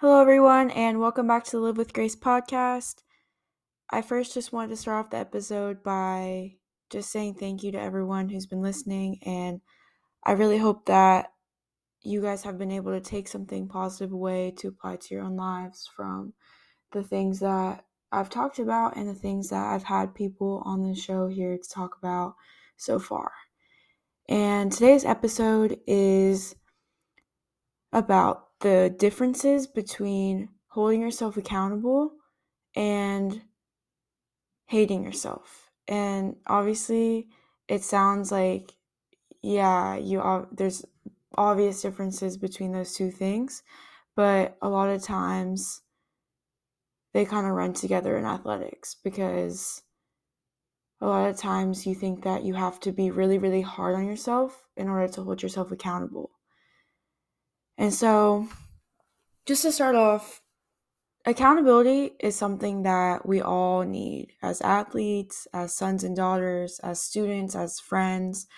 Hello, everyone, and welcome back to the Live with Grace podcast. I first just wanted to start off the episode by just saying thank you to everyone who's been listening, and I really hope that you guys have been able to take something positive away to apply to your own lives from the things that I've talked about and the things that I've had people on the show here to talk about so far. And today's episode is about the differences between holding yourself accountable and hating yourself. And obviously, it sounds like yeah, you there's obvious differences between those two things, but a lot of times they kind of run together in athletics because a lot of times you think that you have to be really really hard on yourself in order to hold yourself accountable and so, just to start off, accountability is something that we all need as athletes, as sons and daughters, as students, as friends.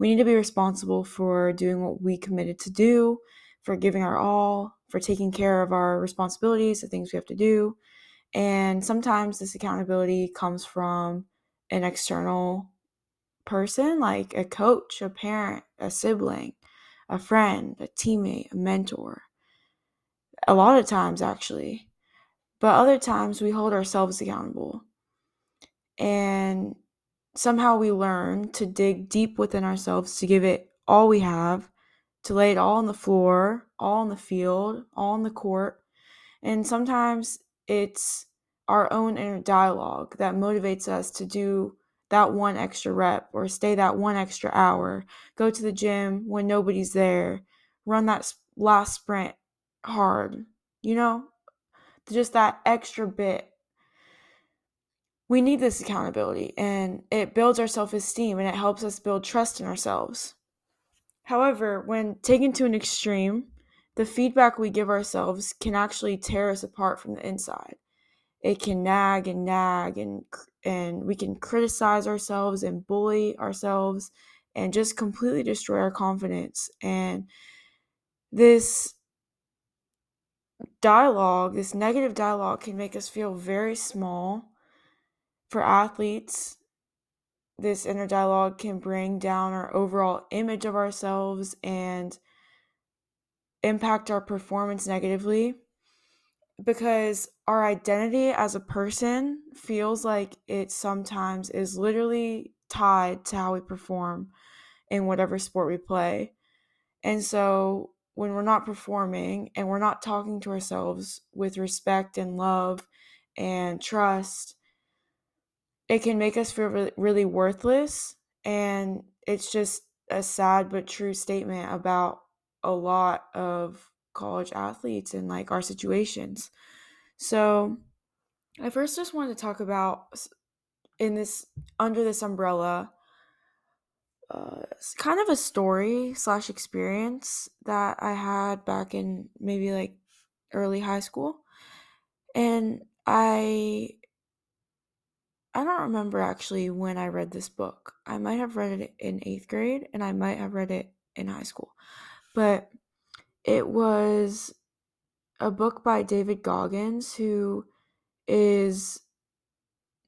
We need to be responsible for doing what we committed to do, for giving our all, for taking care of our responsibilities, the things we have to do. And sometimes this accountability comes from an external person, like a coach, a parent, a sibling a friend, a teammate, a mentor. A lot of times, actually. But other times, we hold ourselves accountable. And somehow we learn to dig deep within ourselves to give it all we have, to lay it all on the floor, all on the field, all on the court. And sometimes it's our own inner dialogue that motivates us to do that one extra rep or stay that one extra hour, go to the gym when nobody's there, run that last sprint hard, you know, just that extra bit. We need this accountability and it builds our self esteem and it helps us build trust in ourselves. However, when taken to an extreme, the feedback we give ourselves can actually tear us apart from the inside it can nag and nag and and we can criticize ourselves and bully ourselves and just completely destroy our confidence. And this dialogue this negative dialogue can make us feel very small. For athletes this inner dialogue can bring down our overall image of ourselves and impact our performance negatively because our identity as a person feels like it sometimes is literally tied to how we perform in whatever sport we play. And so when we're not performing and we're not talking to ourselves with respect and love and trust, it can make us feel really, worthless. And it's just a sad but true statement about a lot of college athletes and like our situations. So, I first just wanted to talk about in this under this umbrella uh, kind of a story slash experience that I had back in maybe like early high school, and I I don't remember actually when I read this book. I might have read it in eighth grade, and I might have read it in high school, but it was a book by David Goggins, who is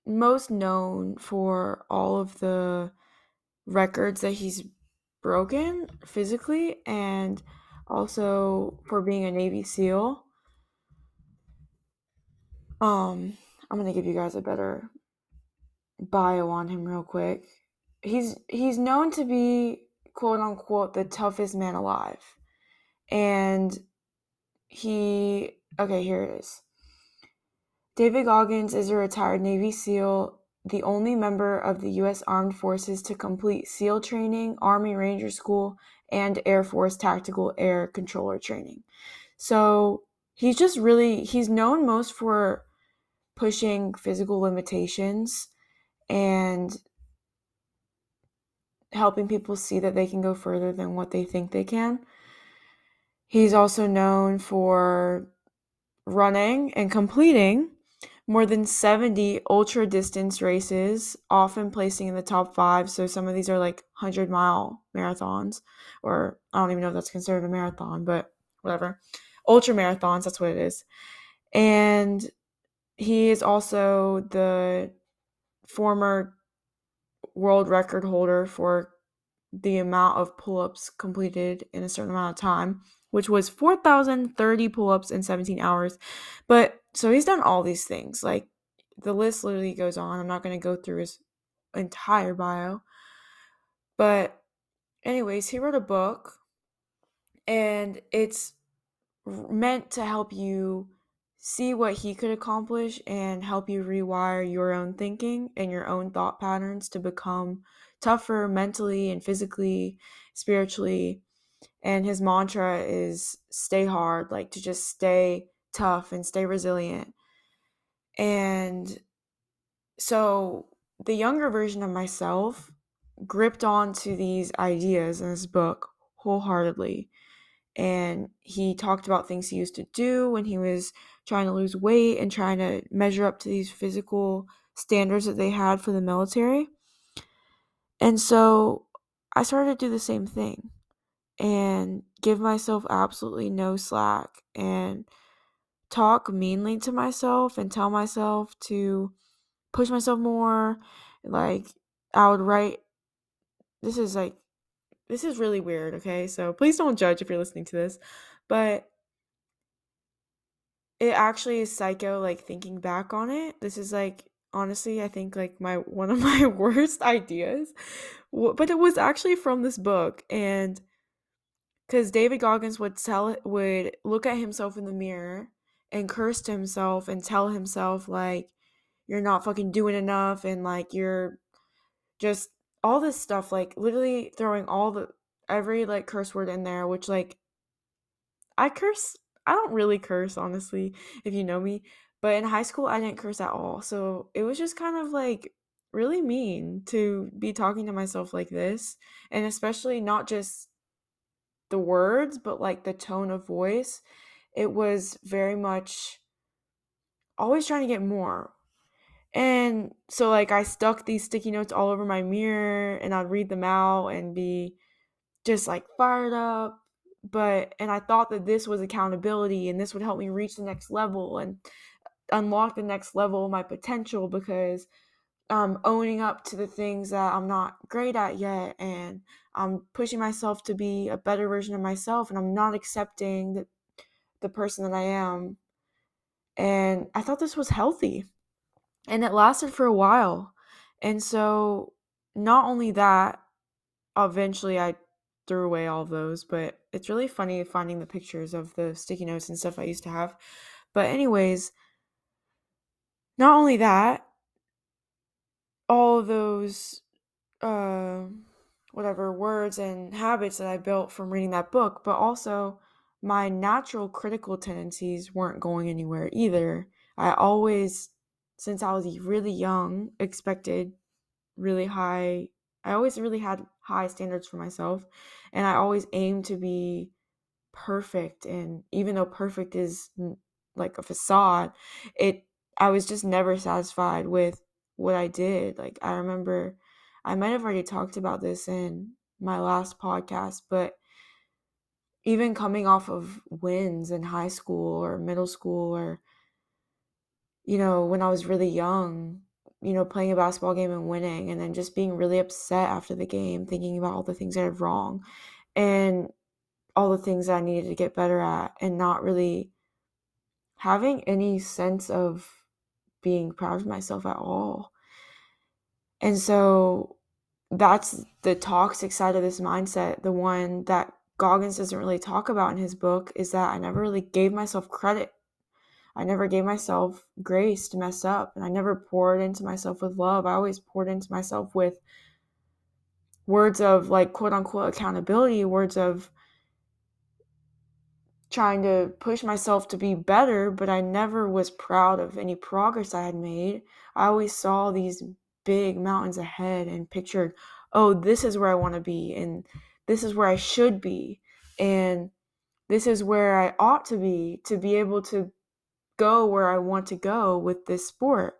most known for all of the records that he's broken physically and also for being a Navy SEAL. Um, I'm gonna give you guys a better bio on him real quick. He's he's known to be quote unquote the toughest man alive and he okay here it is. David goggins is a retired navy seal the only member of the u.s armed forces to complete seal training army ranger school and air force tactical air controller training. So he's just really he's known most for pushing physical limitations and helping people see that they can go further than what they think they can He's also known for running and completing more than 70 ultra distance races, often placing in the top five. So some of these are like 100 mile marathons, or I don't even know if that's considered a marathon, but whatever. ultra marathons. That's what it is. And he is also the former world record holder for the amount of pull ups completed in a certain amount of time, which was 4,030 pull ups in 17 hours. But so he's done all these things. Like the list literally goes on. I'm not going to go through his entire bio. But, anyways, he wrote a book and it's meant to help you see what he could accomplish and help you rewire your own thinking and your own thought patterns to become tougher mentally and physically, spiritually. And his mantra is stay hard, like to just stay tough and stay resilient. And so the younger version of myself gripped onto these ideas in this book wholeheartedly. And he talked about things he used to do when he was trying to lose weight and trying to measure up to these physical standards that they had for the military. And so I started to do the same thing and give myself absolutely no slack and talk meanly to myself and tell myself to push myself more. Like, I would write, this is like, this is really weird, okay? So please don't judge if you're listening to this. But it actually is psycho, like, thinking back on it. This is like, honestly, I think like my one of my worst ideas. But it was actually from this book. And because David Goggins would tell would look at himself in the mirror and curse to himself and tell himself like you're not fucking doing enough and like you're just all this stuff like literally throwing all the every like curse word in there which like I curse I don't really curse honestly if you know me but in high school I didn't curse at all so it was just kind of like really mean to be talking to myself like this and especially not just the words but like the tone of voice it was very much always trying to get more and so like I stuck these sticky notes all over my mirror and I'd read them out and be just like fired up. But and I thought that this was accountability and this would help me reach the next level and unlock the next level of my potential because I'm owning up to the things that I'm not great at yet and I'm pushing myself to be a better version of myself and I'm not accepting the the person that I am. And I thought this was healthy and it lasted for a while. And so, not only that, eventually I threw away all those, but it's really funny finding the pictures of the sticky notes and stuff I used to have. But, anyways, not only that, all those, uh, whatever words and habits that I built from reading that book, but also my natural critical tendencies weren't going anywhere either. I always since I was really young, expected really high. I always really had high standards for myself, and I always aimed to be perfect. And even though perfect is like a facade, it I was just never satisfied with what I did. Like I remember, I might have already talked about this in my last podcast, but even coming off of wins in high school or middle school or you know, when I was really young, you know, playing a basketball game and winning, and then just being really upset after the game, thinking about all the things I did wrong and all the things I needed to get better at, and not really having any sense of being proud of myself at all. And so that's the toxic side of this mindset, the one that Goggins doesn't really talk about in his book, is that I never really gave myself credit I never gave myself grace to mess up and I never poured into myself with love. I always poured into myself with words of like quote unquote accountability, words of trying to push myself to be better, but I never was proud of any progress I had made. I always saw these big mountains ahead and pictured, oh, this is where I want to be and this is where I should be and this is where I ought to be to be able to go where I want to go with this sport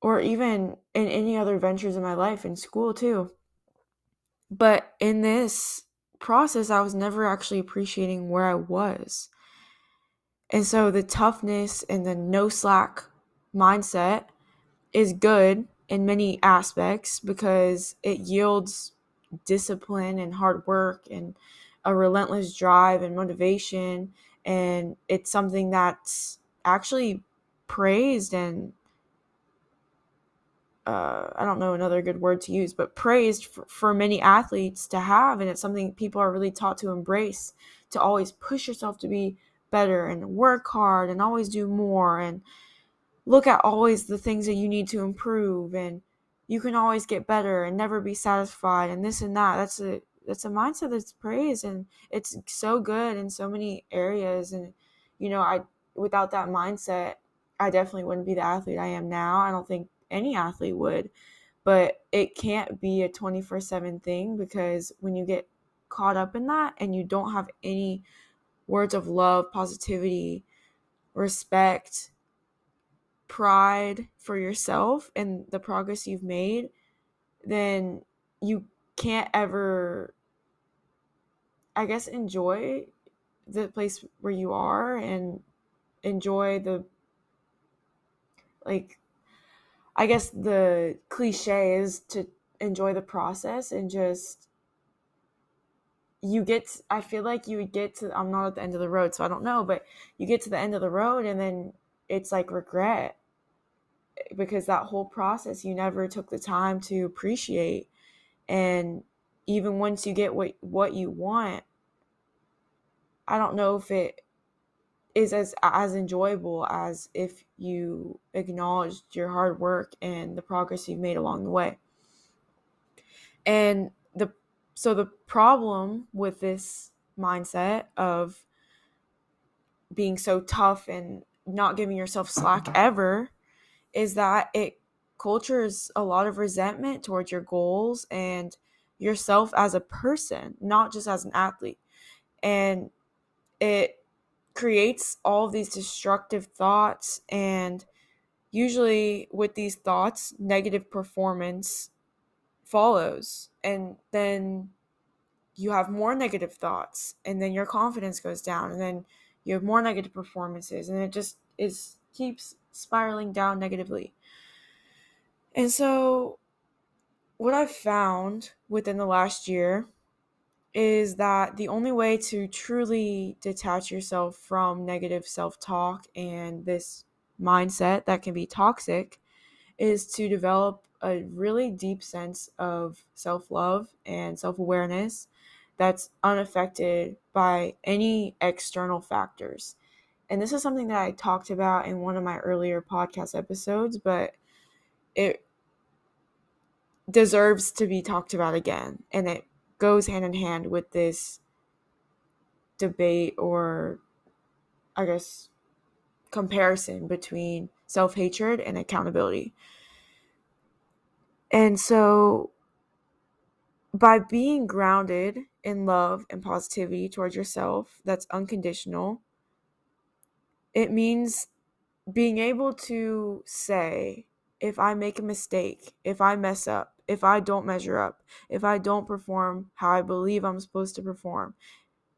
or even in any other ventures in my life in school too. But in this process, I was never actually appreciating where I was. And so the toughness and the no slack mindset is good in many aspects because it yields discipline and hard work and a relentless drive and motivation and it's something that's actually praised and uh, I don't know another good word to use, but praised for, for many athletes to have. And it's something people are really taught to embrace to always push yourself to be better and work hard and always do more and look at always the things that you need to improve and you can always get better and never be satisfied and this and that. That's a that's a mindset that's praised and it's so good in so many areas and you know, I without that mindset, I definitely wouldn't be the athlete I am now. I don't think any athlete would. But it can't be a 24 7 thing because when you get caught up in that and you don't have any words of love, positivity, respect, pride for yourself and the progress you've made, then you can't ever, I guess, enjoy the place where you are and enjoy the like I guess the cliche is to enjoy the process and just you get I feel like you would get to I'm not at the end of the road so I don't know but you get to the end of the road and then it's like regret because that whole process you never took the time to appreciate. And even once you get what what you want I don't know if it is as as enjoyable as if you acknowledged your hard work and the progress you've made along the way. And the so the problem with this mindset of being so tough and not giving yourself slack ever is that it cultures a lot of resentment towards your goals and yourself as a person, not just as an athlete. And it creates all these destructive thoughts and usually with these thoughts negative performance follows and then you have more negative thoughts and then your confidence goes down and then you have more negative performances and it just is keeps spiraling down negatively. And so what i've found within the last year is that the only way to truly detach yourself from negative self talk and this mindset that can be toxic is to develop a really deep sense of self love and self awareness that's unaffected by any external factors. And this is something that I talked about in one of my earlier podcast episodes, but it deserves to be talked about again. And it goes hand in hand with this debate or I guess comparison between self hatred and accountability. And so by being grounded in love and positivity towards yourself that's unconditional, it means being able to say, if I make a mistake, if I mess up, if I don't measure up, if I don't perform how I believe I'm supposed to perform,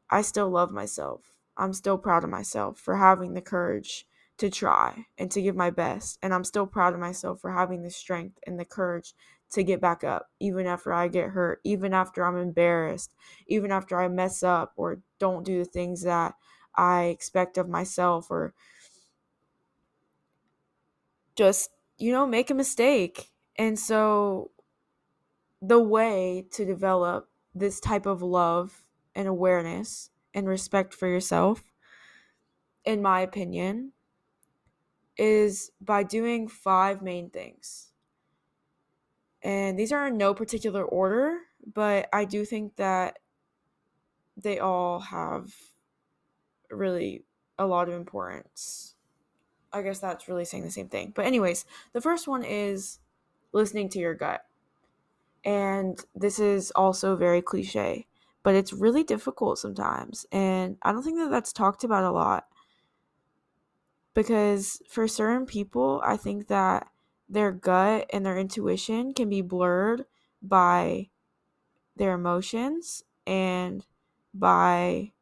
I still love myself. I'm still proud of myself for having the courage to try and to give my best. And I'm still proud of myself for having the strength and the courage to get back up, even after I get hurt, even after I'm embarrassed, even after I mess up or don't do the things that I expect of myself or just, you know, make a mistake. And so the way to develop this type of love and awareness and respect for yourself, in my opinion, is by doing five main things. And these are in no particular order, but I do think that they all have really a lot of importance. I guess that's really saying the same thing. But, anyways, the first one is listening to your gut. And this is also very cliche, but it's really difficult sometimes. And I don't think that that's talked about a lot. Because for certain people, I think that their gut and their intuition can be blurred by their emotions and by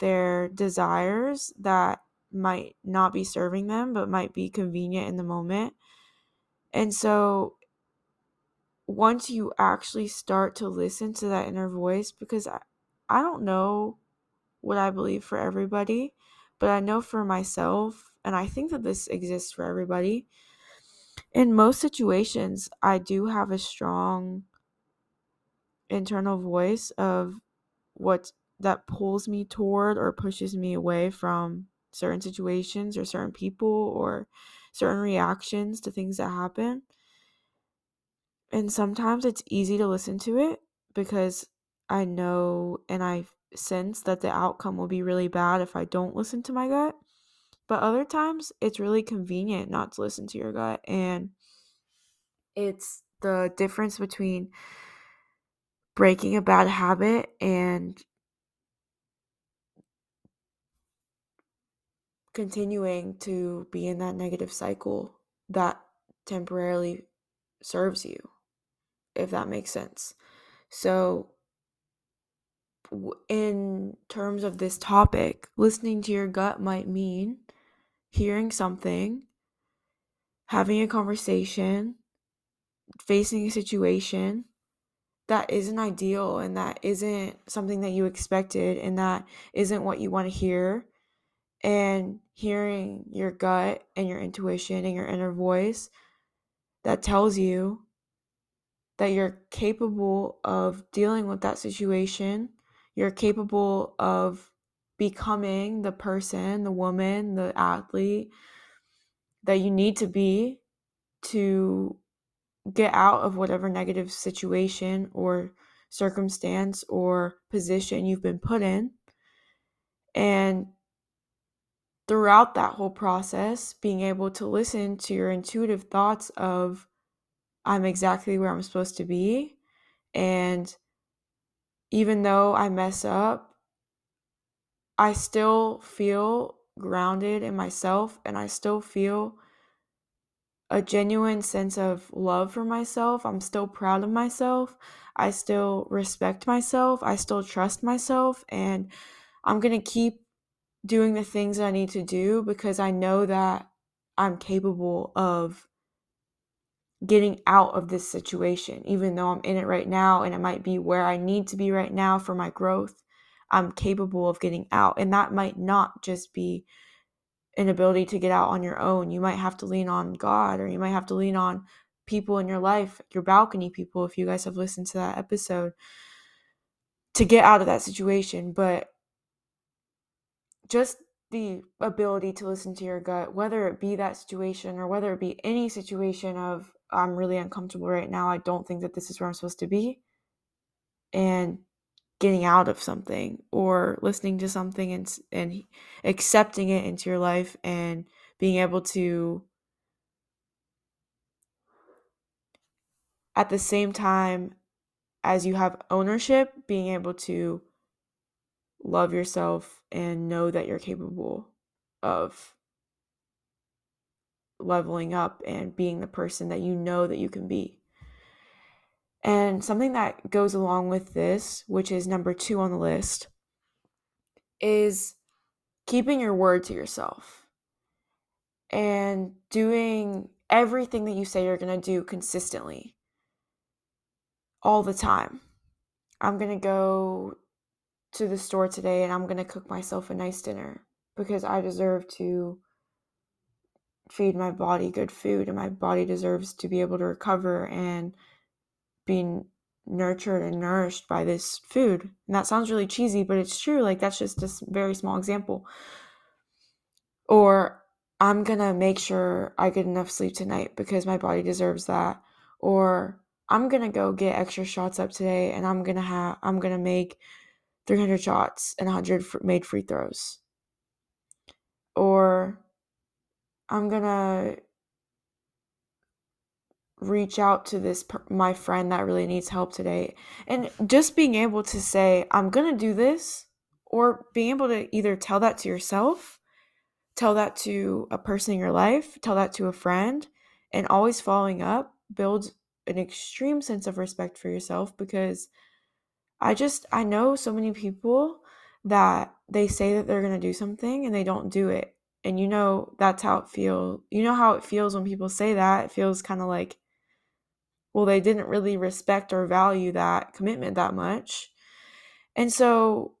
their desires that might not be serving them but might be convenient in the moment. And so once you actually start to listen to that inner voice because I, I don't know what I believe for everybody, but I know for myself and I think that this exists for everybody. In most situations, I do have a strong internal voice of what that pulls me toward or pushes me away from certain situations or certain people or certain reactions to things that happen. And sometimes it's easy to listen to it because I know and I sense that the outcome will be really bad if I don't listen to my gut. But other times it's really convenient not to listen to your gut. And it's the difference between breaking a bad habit and continuing to be in that negative cycle that temporarily serves you, if that makes sense. So, in terms of this topic, listening to your gut might mean hearing something, having a conversation, facing a situation that isn't ideal and that isn't something that you expected and that isn't what you want to hear and hearing your gut and your intuition and your inner voice that tells you that you're capable of dealing with that situation. You're capable of becoming the person, the woman, the athlete that you need to be to get out of whatever negative situation or circumstance or position you've been put in. And throughout that whole process, being able to listen to your intuitive thoughts of, I'm exactly where I'm supposed to be. And even though I mess up, I still feel grounded in myself and I still feel a genuine sense of love for myself. I'm still proud of myself. I still respect myself. I still trust myself. And I'm going to keep doing the things I need to do because I know that I'm capable of getting out of this situation, even though I'm in it right now and it might be where I need to be right now for my growth. I'm capable of getting out. And that might not just be an ability to get out on your own. You might have to lean on God or you might have to lean on people in your life, your balcony people, if you guys have listened to that episode, to get out of that situation. But just the ability to listen to your gut, whether it be that situation or whether it be any situation of, I'm really uncomfortable right now, I don't think that this is where I'm supposed to be. And getting out of something or listening to something and and accepting it into your life and being able to at the same time as you have ownership being able to love yourself and know that you're capable of leveling up and being the person that you know that you can be. And something that goes along with this, which is number two on the list, is keeping your word to yourself and doing everything that you say you're going to do consistently all the time. I'm going to go to the store today and I'm going to cook myself a nice dinner because I deserve to feed my body good food and my body deserves to be able to recover and being nurtured and nourished by this food. And that sounds really cheesy, but it's true. Like, that's just a very small example. Or, I'm gonna make sure I get enough sleep tonight because my body deserves that. Or, I'm gonna go get extra shots up today and I'm gonna have, I'm gonna make 300 shots and 100 made free throws. Or, I'm gonna reach out to this my friend that really needs help today and just being able to say i'm going to do this or being able to either tell that to yourself tell that to a person in your life tell that to a friend and always following up builds an extreme sense of respect for yourself because i just i know so many people that they say that they're going to do something and they don't do it. And you know that's how it feels. You know how it feels when people say that. It feels kind of like well, they didn't really respect or value that commitment that much. And so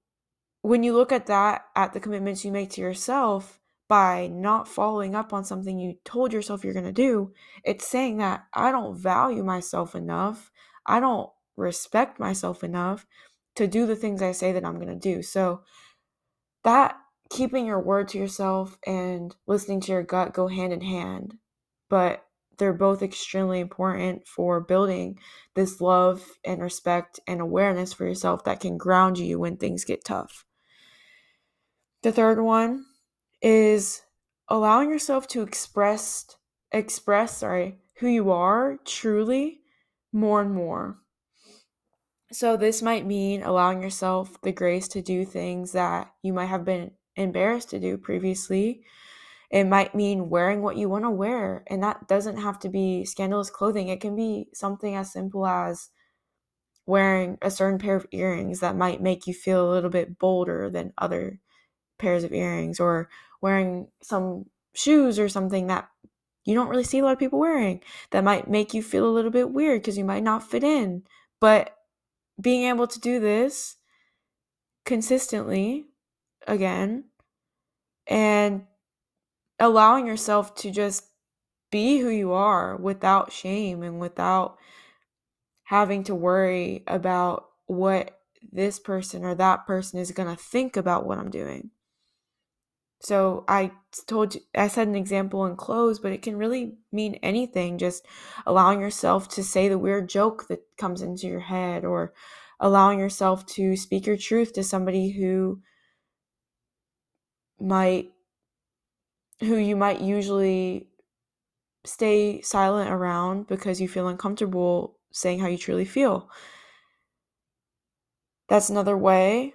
when you look at that, at the commitments you make to yourself by not following up on something you told yourself you're going to do, it's saying that I don't value myself enough. I don't respect myself enough to do the things I say that I'm going to do. So that keeping your word to yourself and listening to your gut go hand in hand. But they're both extremely important for building this love and respect and awareness for yourself that can ground you when things get tough. The third one is allowing yourself to express express sorry who you are truly more and more. So this might mean allowing yourself the grace to do things that you might have been embarrassed to do previously it might mean wearing what you want to wear. And that doesn't have to be scandalous clothing. It can be something as simple as wearing a certain pair of earrings that might make you feel a little bit bolder than other pairs of earrings, or wearing some shoes or something that you don't really see a lot of people wearing that might make you feel a little bit weird because you might not fit in. But being able to do this consistently again and allowing yourself to just be who you are without shame and without having to worry about what this person or that person is going to think about what I'm doing. So I told you, I said an example in clothes, but it can really mean anything. Just allowing yourself to say the weird joke that comes into your head, or allowing yourself to speak your truth to somebody who might who you might usually stay silent around because you feel uncomfortable saying how you truly feel. That's another way.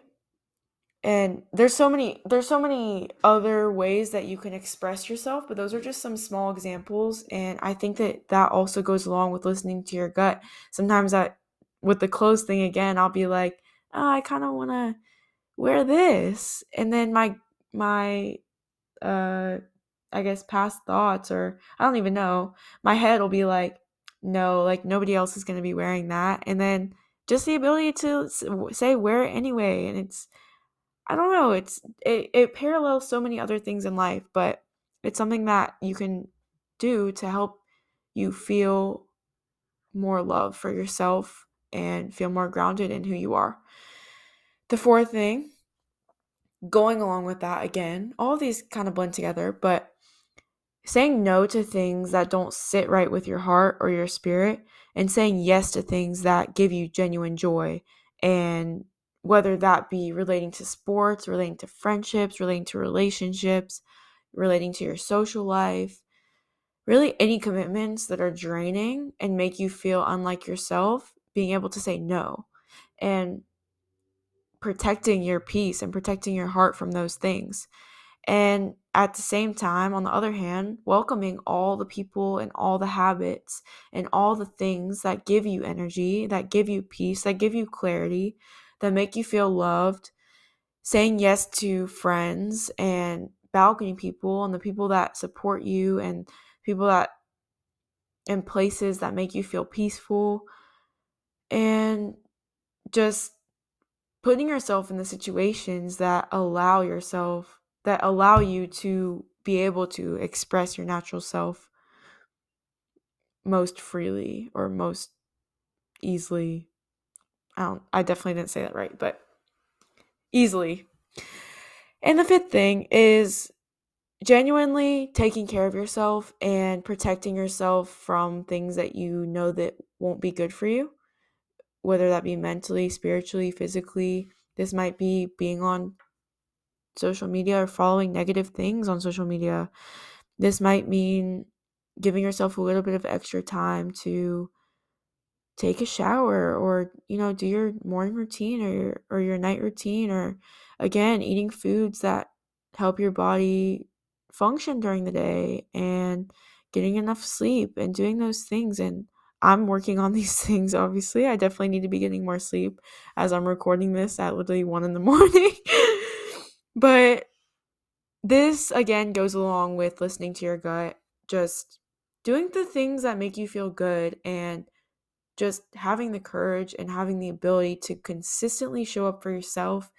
And there's so many there's so many other ways that you can express yourself, but those are just some small examples and I think that that also goes along with listening to your gut. Sometimes that with the clothes thing again, I'll be like, oh, I kind of want to wear this. And then my my uh I guess past thoughts or I don't even know. My head will be like, no, like nobody else is going to be wearing that. And then just the ability to say wear it anyway and it's I don't know, it's it, it parallels so many other things in life, but it's something that you can do to help you feel more love for yourself and feel more grounded in who you are. The fourth thing, going along with that again, all these kind of blend together, but saying no to things that don't sit right with your heart or your spirit and saying yes to things that give you genuine joy and whether that be relating to sports, relating to friendships, relating to relationships, relating to your social life, really any commitments that are draining and make you feel unlike yourself, being able to say no. And protecting your peace and protecting your heart from those things. And at the same time, on the other hand, welcoming all the people and all the habits and all the things that give you energy, that give you peace, that give you clarity, that make you feel loved, saying yes to friends and balcony people and the people that support you and people that in places that make you feel peaceful and just putting yourself in the situations that allow yourself that allow you to be able to express your natural self most freely or most easily. I don't I definitely didn't say that right, but easily. And the fifth thing is genuinely taking care of yourself and protecting yourself from things that you know that won't be good for you, whether that be mentally, spiritually, physically. This might be being on social media or following negative things on social media. This might mean giving yourself a little bit of extra time to take a shower or you know do your morning routine or your, or your night routine or again eating foods that help your body function during the day and getting enough sleep and doing those things and I'm working on these things obviously. I definitely need to be getting more sleep as I'm recording this at literally 1 in the morning. But this again goes along with listening to your gut, just doing the things that make you feel good and just having the courage and having the ability to consistently show up for yourself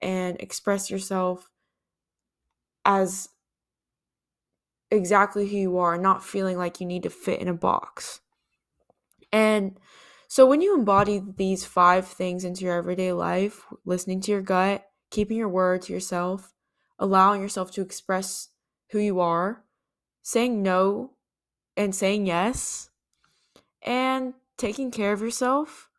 and express yourself as exactly who you are, not feeling like you need to fit in a box. And so when you embody these five things into your everyday life, listening to your gut, keeping your word to yourself, allowing yourself to express who you are, saying no and saying yes, and taking care of yourself,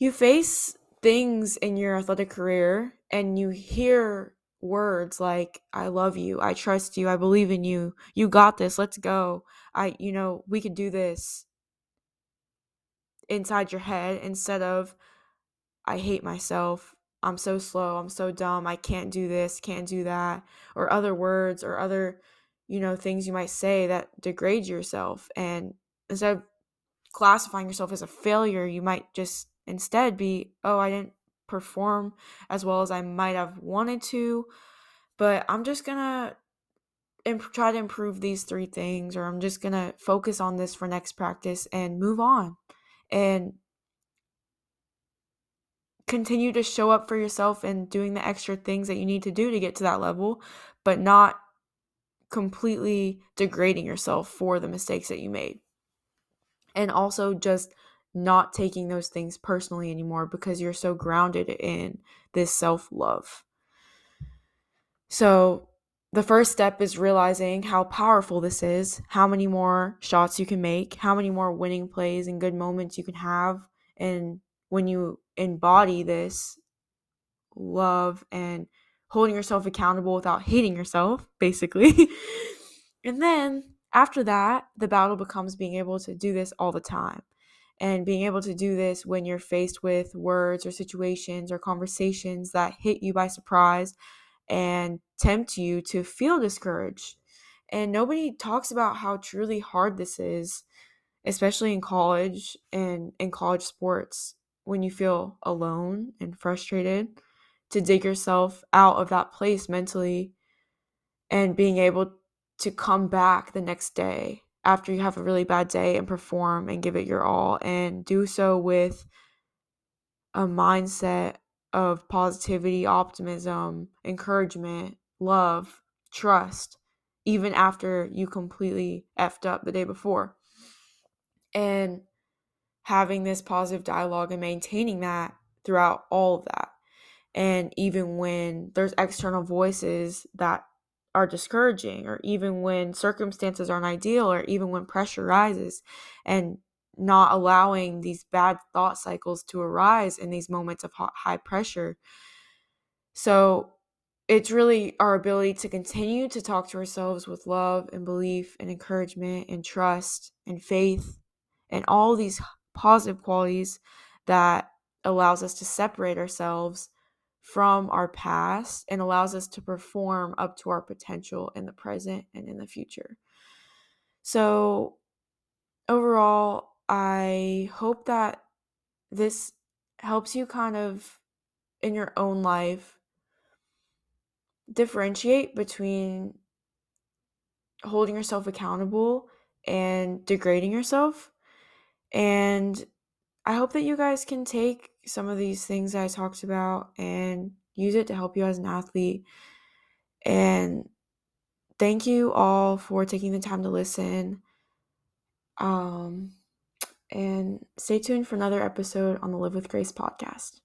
you face things in your athletic career and you hear words like I love you, I trust you, I believe in you, you got this, let's go. I you know, we could do this inside your head instead of I hate myself. I'm so slow. I'm so dumb. I can't do this, can't do that, or other words or other, you know, things you might say that degrade yourself. And instead of classifying yourself as a failure, you might just instead be, oh, I didn't perform as well as I might have wanted to, but I'm just gonna imp- try to improve these three things, or I'm just gonna focus on this for next practice and move on and continue to show up for yourself and doing the extra things that you need to do to get to that level, but not completely degrading yourself for the mistakes that you made. And also just not taking those things personally anymore because you're so grounded in this self love. So, the first step is realizing how powerful this is, how many more shots you can make, how many more winning plays and good moments you can have. And when you embody this love and holding yourself accountable without hating yourself, basically. and then after that, the battle becomes being able to do this all the time. And being able to do this when you're faced with words or situations or conversations that hit you by surprise and tempt you to feel discouraged. And nobody talks about how truly hard this is, especially in college and in college sports when you feel alone and frustrated to dig yourself out of that place mentally and being able to come back the next day after you have a really bad day and perform and give it your all and do so with a mindset of positivity, optimism, encouragement, love, trust, even after you completely effed up the day before. And having this positive dialogue and maintaining that throughout all of that. And even when there's external voices that are discouraging, or even when circumstances aren't ideal, or even when pressure rises, and not allowing these bad thought cycles to arise in these moments of high pressure. So it's really our ability to continue to talk to ourselves with love and belief and encouragement and trust and faith and all these positive qualities that allows us to separate ourselves from our past and allows us to perform up to our potential in the present and in the future. So overall, I hope that this helps you kind of in your own life differentiate between holding yourself accountable and degrading yourself. And I hope that you guys can take some of these things I talked about and use it to help you as an athlete. And thank you all for taking the time to listen. Um, and stay tuned for another episode on the Live with Grace podcast.